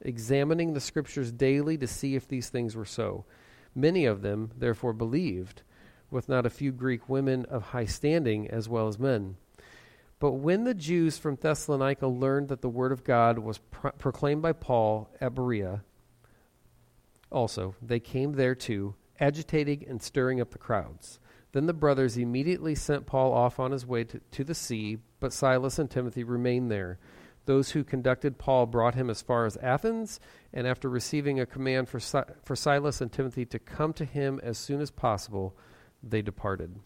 examining the scriptures daily to see if these things were so. Many of them, therefore, believed, with not a few Greek women of high standing as well as men. But when the Jews from Thessalonica learned that the word of God was pro- proclaimed by Paul at Berea, also, they came there too, agitating and stirring up the crowds. Then the brothers immediately sent Paul off on his way to, to the sea, but Silas and Timothy remained there. Those who conducted Paul brought him as far as Athens, and after receiving a command for, si- for Silas and Timothy to come to him as soon as possible, they departed.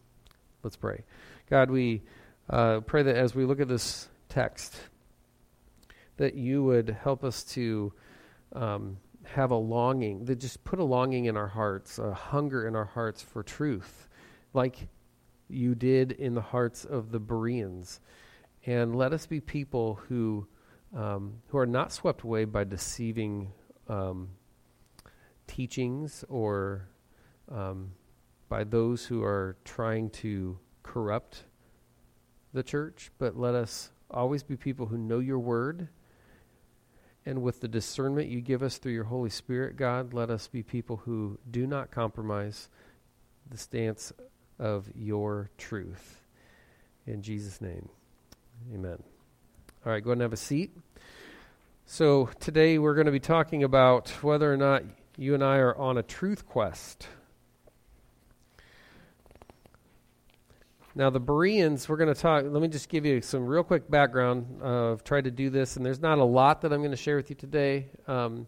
Let's pray. God, we uh, pray that as we look at this text, that you would help us to um, have a longing, that just put a longing in our hearts, a hunger in our hearts for truth, like you did in the hearts of the Bereans. And let us be people who um, who are not swept away by deceiving um, teachings or um, by those who are trying to corrupt the church, but let us always be people who know your word. And with the discernment you give us through your Holy Spirit, God, let us be people who do not compromise the stance of your truth. In Jesus' name, amen. All right, go ahead and have a seat. So, today we're going to be talking about whether or not you and I are on a truth quest. Now, the Bereans, we're going to talk. Let me just give you some real quick background. Uh, I've tried to do this, and there's not a lot that I'm going to share with you today. Um,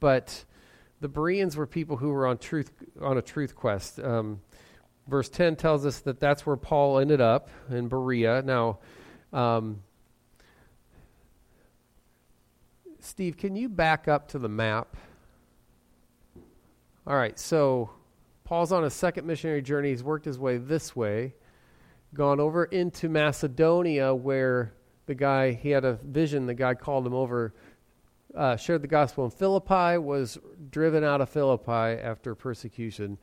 but the Bereans were people who were on truth on a truth quest. Um, verse 10 tells us that that's where Paul ended up in Berea. Now, um, Steve, can you back up to the map? All right, so Paul's on a second missionary journey. He's worked his way this way, gone over into Macedonia, where the guy, he had a vision, the guy called him over, uh, shared the gospel in Philippi, was driven out of Philippi after persecution,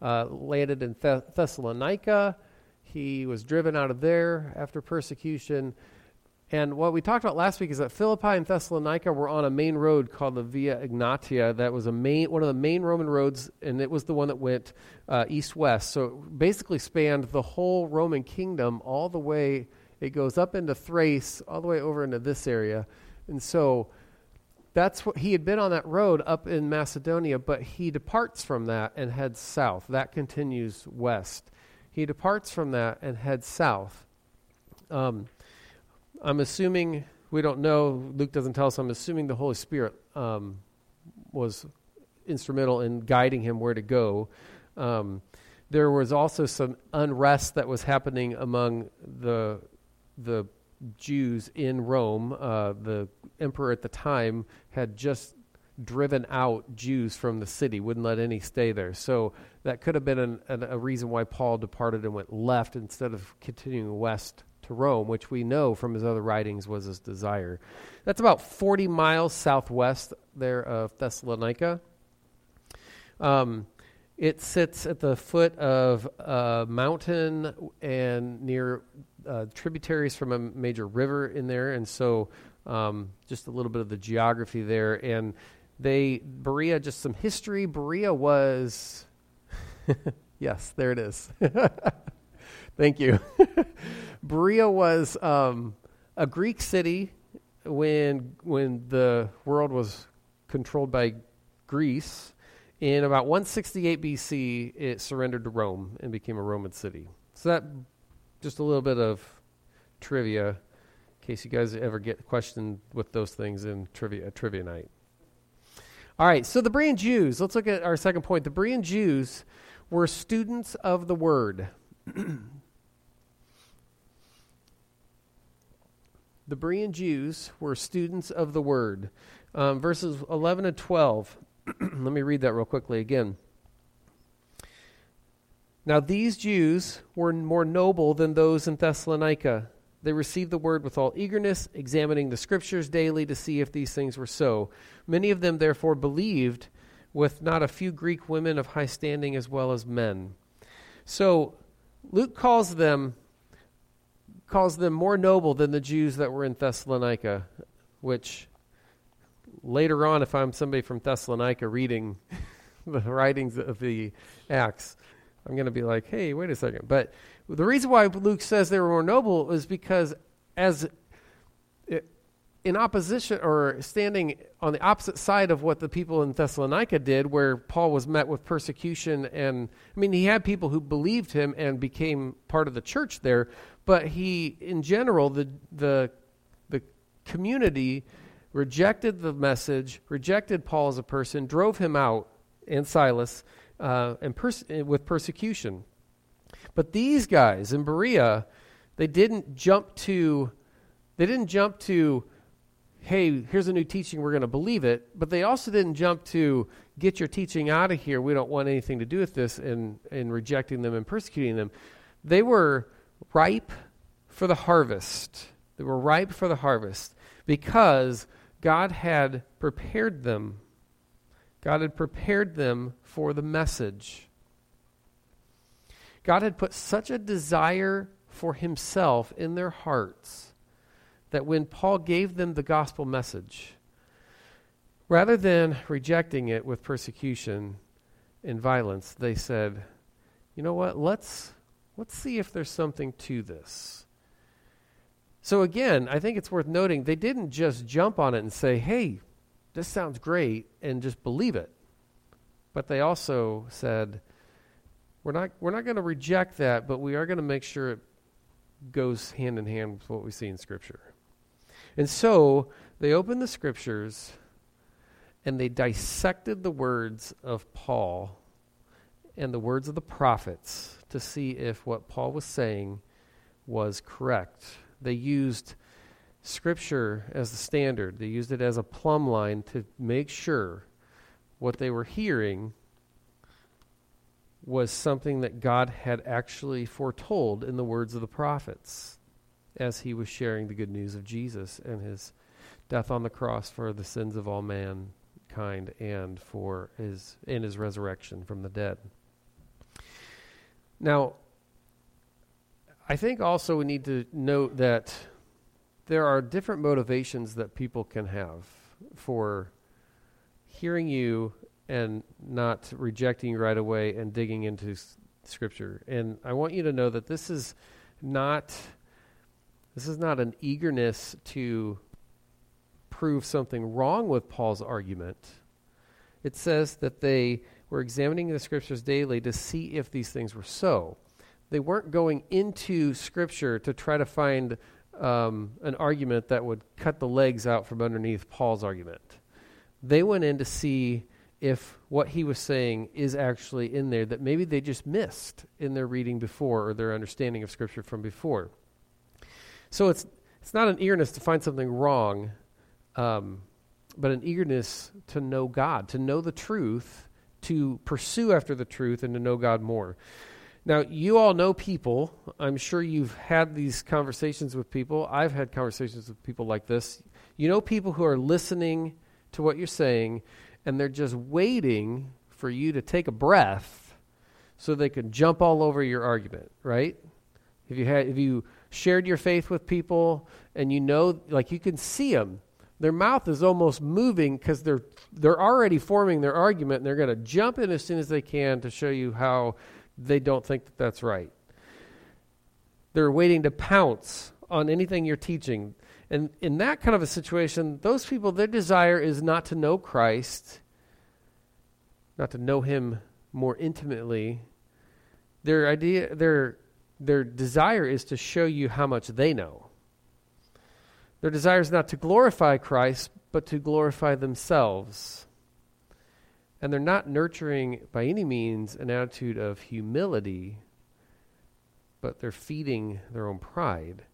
uh, landed in Thess- Thessalonica. He was driven out of there after persecution and what we talked about last week is that Philippi and Thessalonica were on a main road called the Via Ignatia. That was a main, one of the main Roman roads, and it was the one that went uh, east west. So it basically spanned the whole Roman kingdom all the way. It goes up into Thrace, all the way over into this area. And so that's what he had been on that road up in Macedonia, but he departs from that and heads south. That continues west. He departs from that and heads south. Um, I'm assuming we don't know. Luke doesn't tell us. I'm assuming the Holy Spirit um, was instrumental in guiding him where to go. Um, there was also some unrest that was happening among the the Jews in Rome. Uh, the emperor at the time had just driven out Jews from the city, wouldn't let any stay there. So that could have been an, an, a reason why Paul departed and went left instead of continuing west to Rome, which we know from his other writings was his desire. That's about 40 miles southwest there of Thessalonica. Um, it sits at the foot of a mountain and near uh, tributaries from a major river in there, and so um, just a little bit of the geography there. And they Berea, just some history. Berea was, yes, there it is. Thank you. Berea was um, a Greek city when when the world was controlled by Greece. In about 168 BC, it surrendered to Rome and became a Roman city. So that just a little bit of trivia, in case you guys ever get questioned with those things in trivia trivia night. All right, so the Berean Jews. Let's look at our second point. The Berean Jews were students of the word. the Berean Jews were students of the word. Um, verses 11 and 12. Let me read that real quickly again. Now, these Jews were more noble than those in Thessalonica. They received the word with all eagerness, examining the scriptures daily to see if these things were so. Many of them, therefore, believed, with not a few Greek women of high standing as well as men. So, Luke calls them calls them more noble than the Jews that were in Thessalonica, which later on, if I'm somebody from Thessalonica reading the writings of the Acts, I'm going to be like, hey, wait a second. But the reason why Luke says they were more noble is because, as in opposition or standing on the opposite side of what the people in Thessalonica did, where Paul was met with persecution. And I mean, he had people who believed him and became part of the church there, but he, in general, the, the, the community rejected the message, rejected Paul as a person, drove him out, and Silas, uh, and pers- with persecution. But these guys in Berea, they didn't jump to, they didn't jump to, hey, here's a new teaching, we're going to believe it. But they also didn't jump to, get your teaching out of here, we don't want anything to do with this, and, and rejecting them and persecuting them. They were ripe for the harvest. They were ripe for the harvest because God had prepared them. God had prepared them for the message. God had put such a desire for himself in their hearts that when Paul gave them the gospel message, rather than rejecting it with persecution and violence, they said, "You know what? Let's let's see if there's something to this." So again, I think it's worth noting they didn't just jump on it and say, "Hey, this sounds great," and just believe it. But they also said, "We're not we're not going to reject that, but we are going to make sure it goes hand in hand with what we see in scripture." And so they opened the scriptures and they dissected the words of Paul and the words of the prophets to see if what Paul was saying was correct. They used scripture as the standard, they used it as a plumb line to make sure what they were hearing was something that God had actually foretold in the words of the prophets as he was sharing the good news of Jesus and his death on the cross for the sins of all mankind and for his in his resurrection from the dead. Now, I think also we need to note that there are different motivations that people can have for hearing you and not rejecting right away and digging into s- scripture. And I want you to know that this is not this is not an eagerness to prove something wrong with Paul's argument. It says that they were examining the scriptures daily to see if these things were so. They weren't going into scripture to try to find um, an argument that would cut the legs out from underneath Paul's argument. They went in to see if what he was saying is actually in there that maybe they just missed in their reading before or their understanding of scripture from before. So it's it's not an eagerness to find something wrong, um, but an eagerness to know God, to know the truth, to pursue after the truth, and to know God more. Now, you all know people. I'm sure you've had these conversations with people. I've had conversations with people like this. You know people who are listening to what you're saying, and they're just waiting for you to take a breath so they can jump all over your argument, right? If you had, if you shared your faith with people and you know like you can see them their mouth is almost moving because they're they're already forming their argument and they're going to jump in as soon as they can to show you how they don't think that that's right. They're waiting to pounce on anything you're teaching and in that kind of a situation those people their desire is not to know christ not to know him more intimately their idea their their desire is to show you how much they know. Their desire is not to glorify Christ, but to glorify themselves. And they're not nurturing by any means an attitude of humility, but they're feeding their own pride.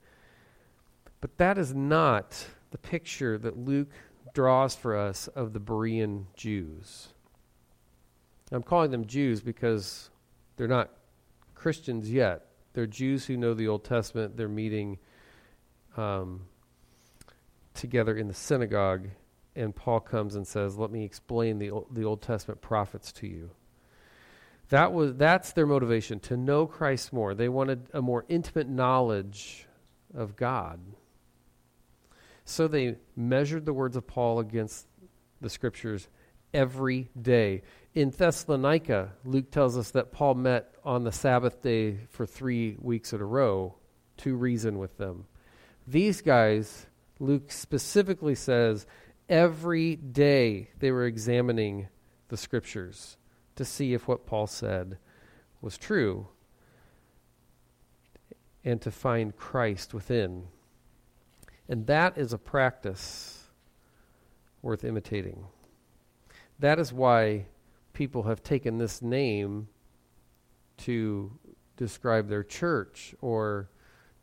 But that is not the picture that Luke draws for us of the Berean Jews. I'm calling them Jews because they're not Christians yet. They're Jews who know the Old Testament. They're meeting um, together in the synagogue, and Paul comes and says, "Let me explain the the Old Testament prophets to you." That was that's their motivation to know Christ more. They wanted a more intimate knowledge of God. So they measured the words of Paul against the scriptures every day. In Thessalonica, Luke tells us that Paul met on the Sabbath day for three weeks in a row to reason with them. These guys, Luke specifically says, every day they were examining the scriptures to see if what Paul said was true and to find Christ within. And that is a practice worth imitating. That is why people have taken this name to describe their church. Or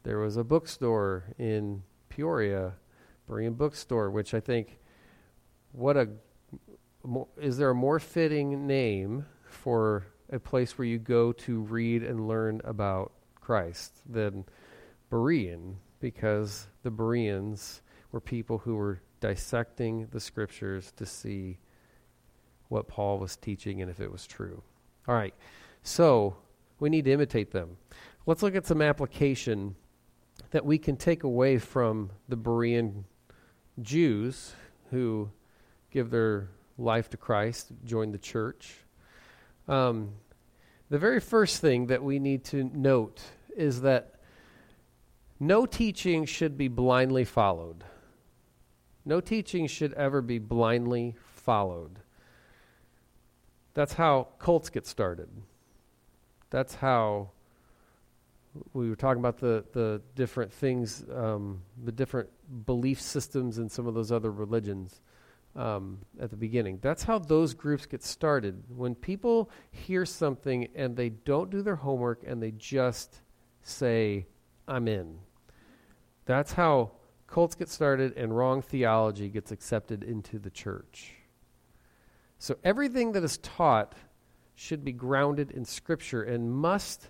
there was a bookstore in Peoria, Berean Bookstore, which I think, what a, is there a more fitting name for a place where you go to read and learn about Christ than Berean? Because the Bereans were people who were dissecting the scriptures to see what Paul was teaching and if it was true. All right, so we need to imitate them. Let's look at some application that we can take away from the Berean Jews who give their life to Christ, join the church. Um, the very first thing that we need to note is that no teaching should be blindly followed. No teaching should ever be blindly followed. That's how cults get started. That's how we were talking about the, the different things, um, the different belief systems in some of those other religions um, at the beginning. That's how those groups get started. When people hear something and they don't do their homework and they just say, I'm in. That's how cults get started and wrong theology gets accepted into the church. So everything that is taught should be grounded in Scripture and must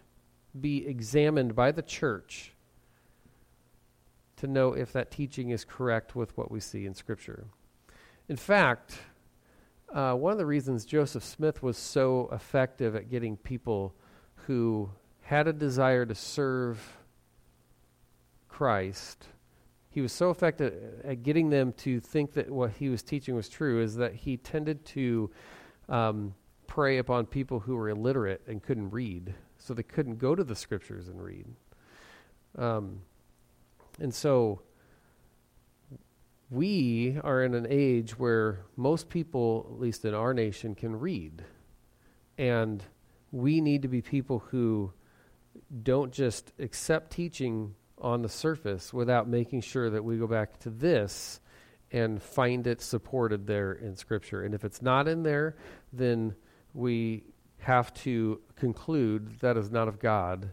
be examined by the church to know if that teaching is correct with what we see in Scripture. In fact, uh, one of the reasons Joseph Smith was so effective at getting people who had a desire to serve Christ he was so effective at getting them to think that what he was teaching was true is that he tended to um, prey upon people who were illiterate and couldn't read, so they couldn't go to the scriptures and read. Um, and so we are in an age where most people, at least in our nation, can read. And we need to be people who don't just accept teaching on the surface without making sure that we go back to this and find it supported there in Scripture. And if it's not in there, then we have to conclude that is not of God,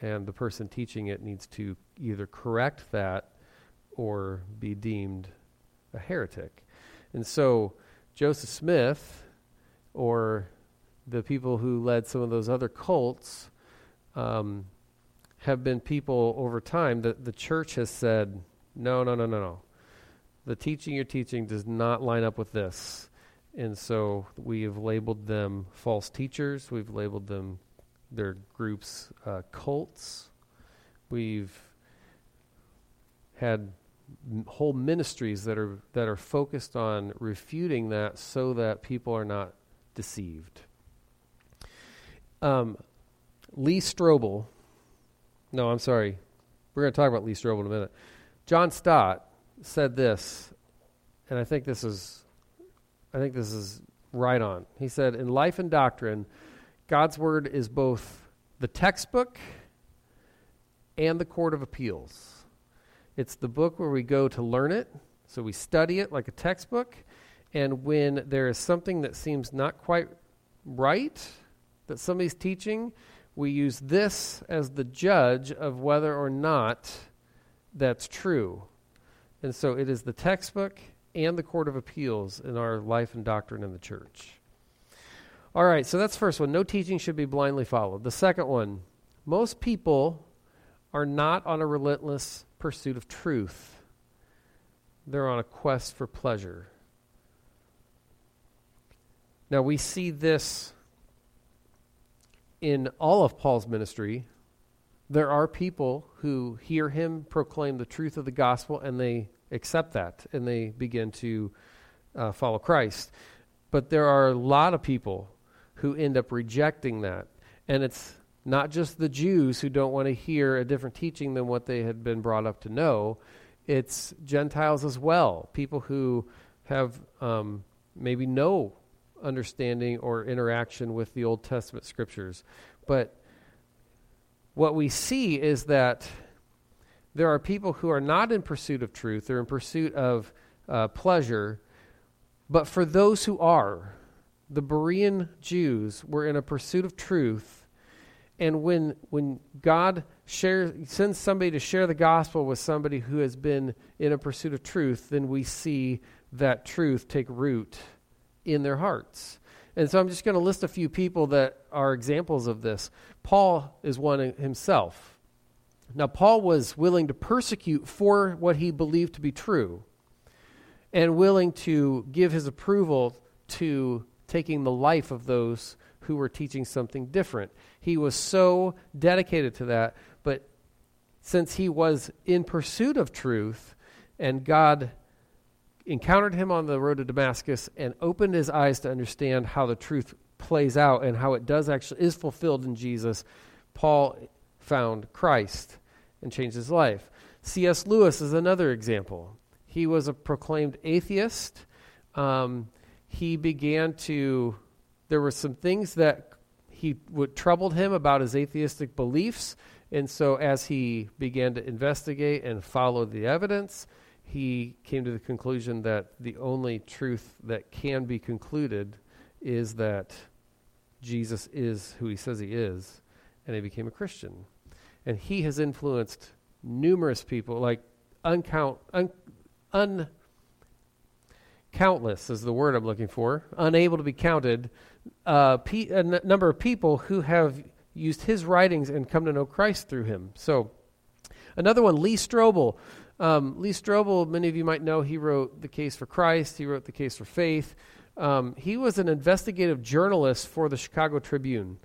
and the person teaching it needs to either correct that or be deemed a heretic. And so, Joseph Smith, or the people who led some of those other cults, um, have been people over time that the church has said, no, no, no, no, no. The teaching you're teaching does not line up with this. And so we have labeled them false teachers. We've labeled them, their groups, uh, cults. We've had whole ministries that are that are focused on refuting that so that people are not deceived. Um, Lee Strobel, no, I'm sorry. We're going to talk about Lee Strobel in a minute. John Stott said this, and I think this is, I think this is right on. He said, "In life and doctrine, God's word is both the textbook and the court of appeals. It's the book where we go to learn it, so we study it like a textbook, and when there is something that seems not quite right that somebody's teaching." We use this as the judge of whether or not that's true. And so it is the textbook and the court of appeals in our life and doctrine in the church. All right, so that's first one. No teaching should be blindly followed. The second one, most people are not on a relentless pursuit of truth. They're on a quest for pleasure. Now we see this in all of Paul's ministry, there are people who hear him proclaim the truth of the gospel and they accept that and they begin to uh, follow Christ. But there are a lot of people who end up rejecting that. And it's not just the Jews who don't want to hear a different teaching than what they had been brought up to know, it's Gentiles as well, people who have um, maybe no understanding or interaction with the Old Testament scriptures. But what we see is that there are people who are not in pursuit of truth, they're in pursuit of uh, pleasure. But for those who are, the Berean Jews were in a pursuit of truth. And when, when God sends somebody to share the gospel with somebody who has been in a pursuit of truth, then we see that truth take root in their hearts. And so I'm just going to list a few people that are examples of this. Paul is one himself. Now, Paul was willing to persecute for what he believed to be true and willing to give his approval to taking the life of those who were teaching something different. He was so dedicated to that, but since he was in pursuit of truth and God encountered him on the road to Damascus and opened his eyes to understand how the truth plays out and how it does actually is fulfilled in Jesus, Paul found Christ and changed his life. C.S. Lewis is another example. He was a proclaimed atheist. Um, he began to, there were some things that he would troubled him about his atheistic beliefs. And so as he began to investigate and follow the evidence, he came to the conclusion that the only truth that can be concluded is that Jesus is who he says he is, and he became a Christian. And he has influenced numerous people, like uncount, un, un, countless is the word I'm looking for, unable to be counted, uh, pe- a n- number of people who have used his writings and come to know Christ through him. So, another one, Lee Strobel. Um, Lee Strobel, many of you might know, he wrote The Case for Christ, he wrote The Case for Faith. Um, he was an investigative journalist for the Chicago Tribune,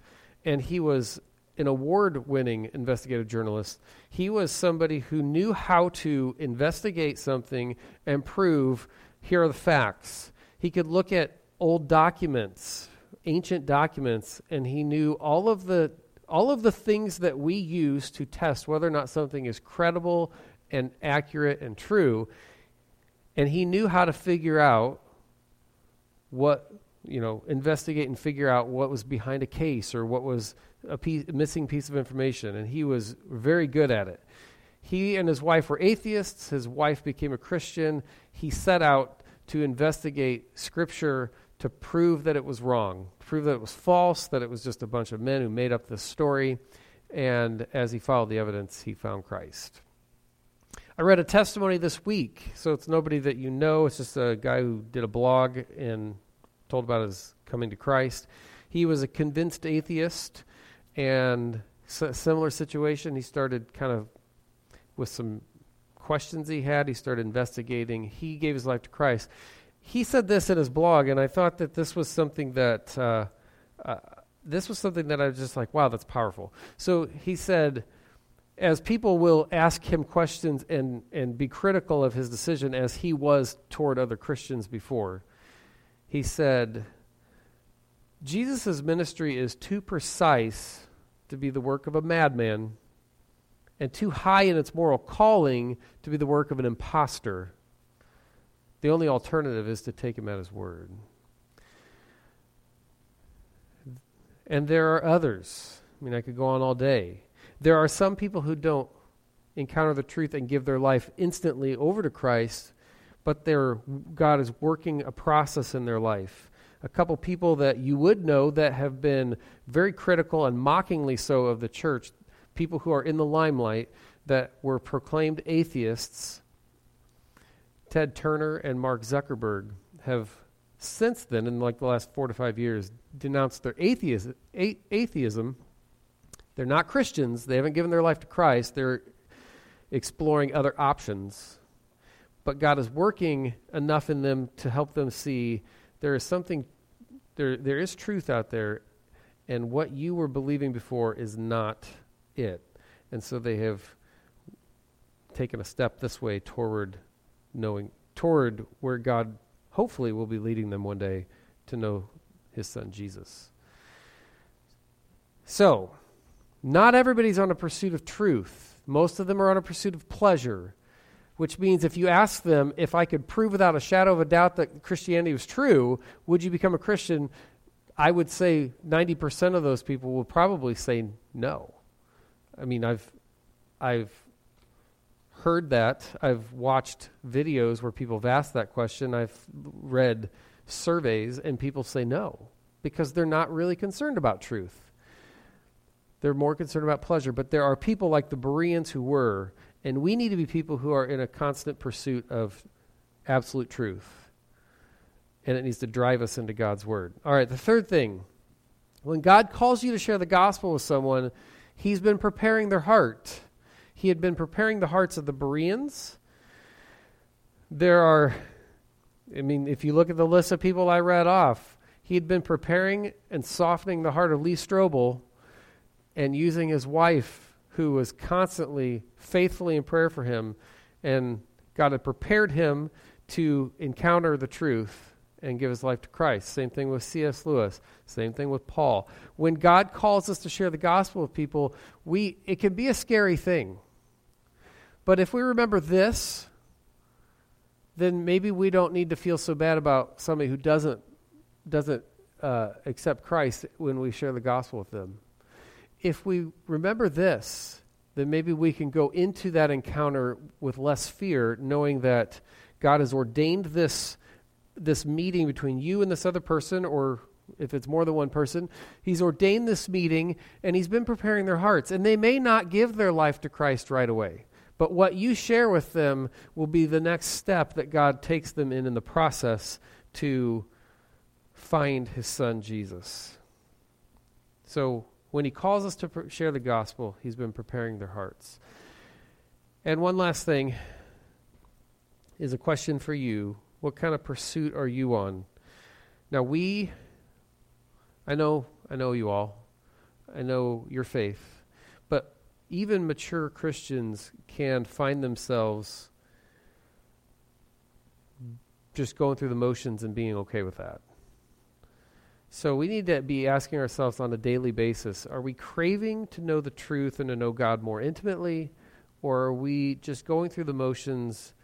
and he was an award winning investigative journalist. He was somebody who knew how to investigate something and prove here are the facts. He could look at old documents, ancient documents, and he knew all of the all of the things that we use to test whether or not something is credible and accurate and true. And he knew how to figure out what, you know, investigate and figure out what was behind a case or what was a piece, missing piece of information. And he was very good at it. He and his wife were atheists. His wife became a Christian. He set out to investigate Scripture to prove that it was wrong, prove that it was false, that it was just a bunch of men who made up this story. And as he followed the evidence, he found Christ. I read a testimony this week, so it's nobody that you know. It's just a guy who did a blog and told about his coming to Christ. He was a convinced atheist, and similar situation. He started kind of with some questions he had. He started investigating. He gave his life to Christ. He said this in his blog, and I thought that this was something that uh, uh, this was something that I was just like, wow, that's powerful. So he said as people will ask him questions and, and be critical of his decision as he was toward other Christians before, he said, Jesus' ministry is too precise to be the work of a madman and too high in its moral calling to be the work of an impostor. The only alternative is to take him at his word. And there are others. I mean, I could go on all day there are some people who don't encounter the truth and give their life instantly over to Christ, but God is working a process in their life. A couple people that you would know that have been very critical and mockingly so of the church, people who are in the limelight that were proclaimed atheists. Ted Turner and Mark Zuckerberg have since then, in like the last four to five years, denounced their atheism, atheism they're not Christians. They haven't given their life to Christ. They're exploring other options. But God is working enough in them to help them see there is something, there, there is truth out there, and what you were believing before is not it. And so they have taken a step this way toward knowing, toward where God hopefully will be leading them one day to know his son Jesus. So, not everybody's on a pursuit of truth. Most of them are on a pursuit of pleasure, which means if you ask them, if I could prove without a shadow of a doubt that Christianity was true, would you become a Christian? I would say 90% of those people will probably say no. I mean, I've, I've heard that. I've watched videos where people have asked that question. I've read surveys, and people say no because they're not really concerned about truth. They're more concerned about pleasure. But there are people like the Bereans who were, and we need to be people who are in a constant pursuit of absolute truth. And it needs to drive us into God's Word. All right, the third thing when God calls you to share the gospel with someone, He's been preparing their heart. He had been preparing the hearts of the Bereans. There are, I mean, if you look at the list of people I read off, he had been preparing and softening the heart of Lee Strobel and using his wife, who was constantly faithfully in prayer for him, and God had prepared him to encounter the truth and give his life to Christ. Same thing with C.S. Lewis. Same thing with Paul. When God calls us to share the gospel with people, we it can be a scary thing. But if we remember this, then maybe we don't need to feel so bad about somebody who doesn't doesn't uh, accept Christ when we share the gospel with them if we remember this, then maybe we can go into that encounter with less fear, knowing that God has ordained this, this meeting between you and this other person, or if it's more than one person, He's ordained this meeting and He's been preparing their hearts. And they may not give their life to Christ right away. But what you share with them will be the next step that God takes them in in the process to find His Son Jesus. So when he calls us to pr- share the gospel, he's been preparing their hearts. And one last thing is a question for you. What kind of pursuit are you on? Now we I know I know you all. I know your faith. But even mature Christians can find themselves just going through the motions and being okay with that. So we need to be asking ourselves on a daily basis are we craving to know the truth and to know God more intimately? Or are we just going through the motions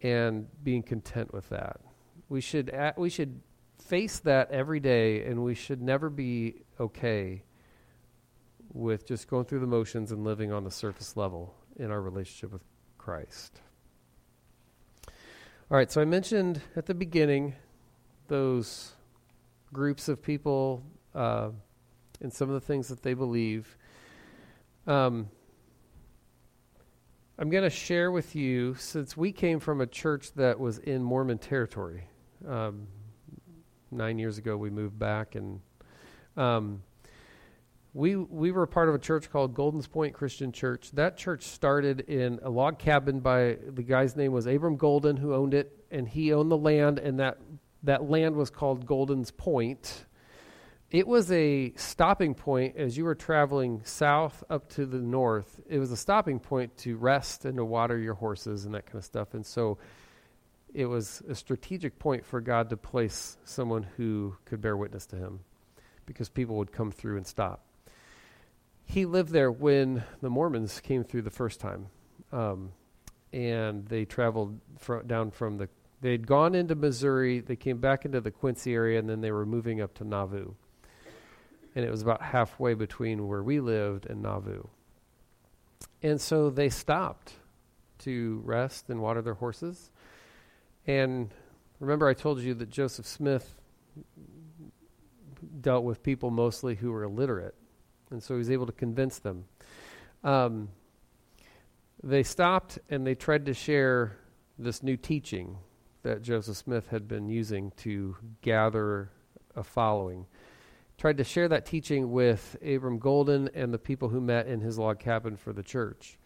and being content with that? We should, we should face that every day, and we should never be okay with just going through the motions and living on the surface level in our relationship with Christ. All right, so I mentioned at the beginning those groups of people uh, and some of the things that they believe. Um, I'm going to share with you, since we came from a church that was in Mormon territory. Um, nine years ago, we moved back, and um, we we were part of a church called Golden's Point Christian Church. That church started in a log cabin by the guy's name was Abram Golden, who owned it, and he owned the land, and that that land was called Golden's Point. It was a stopping point as you were traveling south up to the north. It was a stopping point to rest and to water your horses and that kind of stuff. And so it was a strategic point for God to place someone who could bear witness to him because people would come through and stop. He lived there when the Mormons came through the first time. Um, and they traveled fr- down from the they had gone into Missouri, they came back into the Quincy area, and then they were moving up to Nauvoo. And it was about halfway between where we lived and Nauvoo. And so they stopped to rest and water their horses. And remember, I told you that Joseph Smith dealt with people mostly who were illiterate. And so he was able to convince them. Um, they stopped and they tried to share this new teaching that Joseph Smith had been using to gather a following. Tried to share that teaching with Abram Golden and the people who met in his log cabin for the church.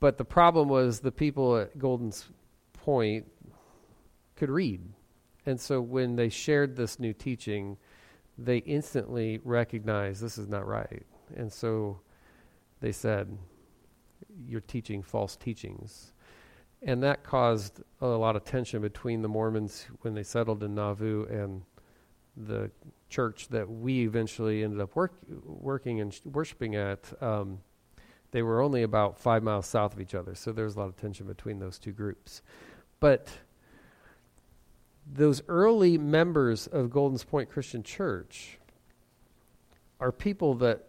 But the problem was the people at Golden's Point could read. And so when they shared this new teaching, they instantly recognized this is not right. And so they said, You're teaching false teachings. And that caused a lot of tension between the Mormons when they settled in Nauvoo and the church that we eventually ended up work, working and sh- worshiping at. Um, they were only about five miles south of each other, so there was a lot of tension between those two groups. But those early members of Golden's Point Christian Church are people that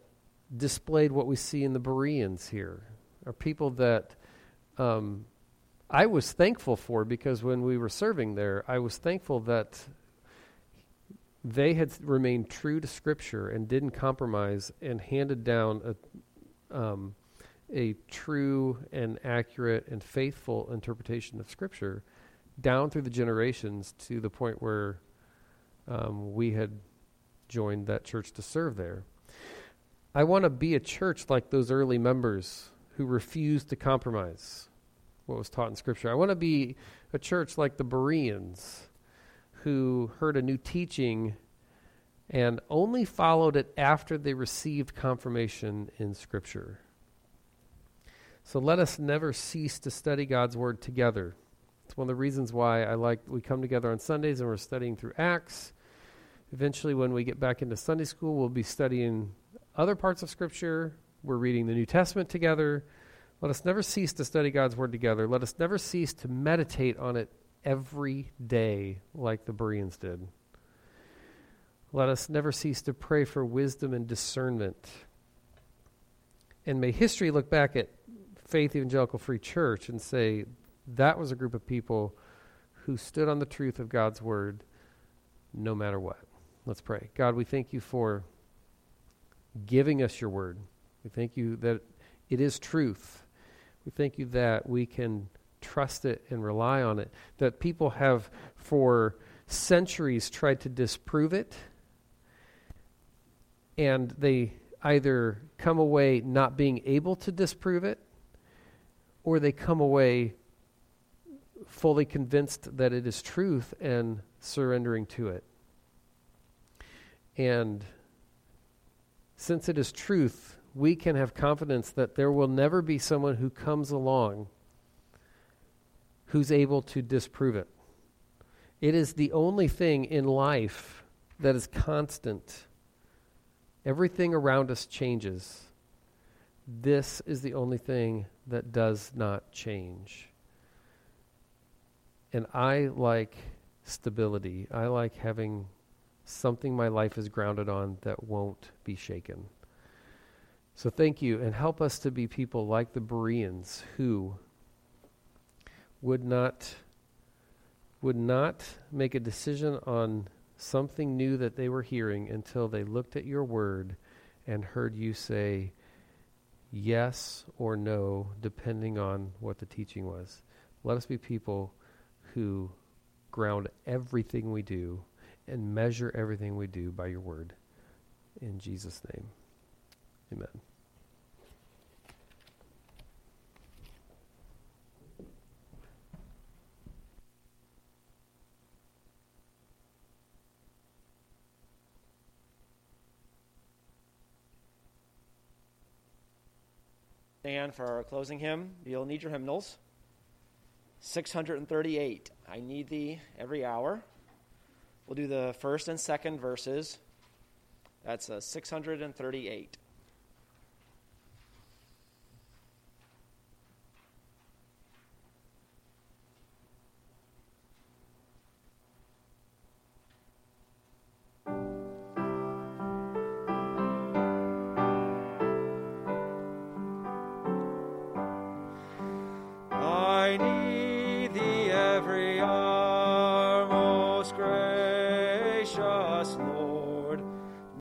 displayed what we see in the Bereans here, are people that um, I was thankful for because when we were serving there, I was thankful that they had remained true to Scripture and didn't compromise and handed down a, um, a true and accurate and faithful interpretation of Scripture down through the generations to the point where um, we had joined that church to serve there. I want to be a church like those early members who refused to compromise what was taught in Scripture. I want to be a church like the Bereans who heard a new teaching and only followed it after they received confirmation in Scripture. So let us never cease to study God's Word together. It's one of the reasons why I like we come together on Sundays and we're studying through Acts. Eventually, when we get back into Sunday school, we'll be studying other parts of Scripture. We're reading the New Testament together. Let us never cease to study God's Word together. Let us never cease to meditate on it every day, like the Bereans did. Let us never cease to pray for wisdom and discernment. And may history look back at Faith Evangelical Free Church and say that was a group of people who stood on the truth of God's Word no matter what. Let's pray. God, we thank you for giving us your Word. We thank you that it is truth. We thank you that we can trust it and rely on it. That people have, for centuries, tried to disprove it and they either come away not being able to disprove it or they come away fully convinced that it is truth and surrendering to it. And since it is truth, we can have confidence that there will never be someone who comes along who's able to disprove it. It is the only thing in life that is constant Everything around us changes. This is the only thing that does not change. And I like stability. I like having something my life is grounded on that won't be shaken. So thank you, and help us to be people like the Bereans who would not would not make a decision on something new that they were hearing until they looked at your word and heard you say yes or no, depending on what the teaching was. Let us be people who ground everything we do and measure everything we do by your word. In Jesus' name, amen. Stand for our closing hymn. You'll need your hymnals. 638. I need thee every hour. We'll do the first and second verses. That's uh, 638.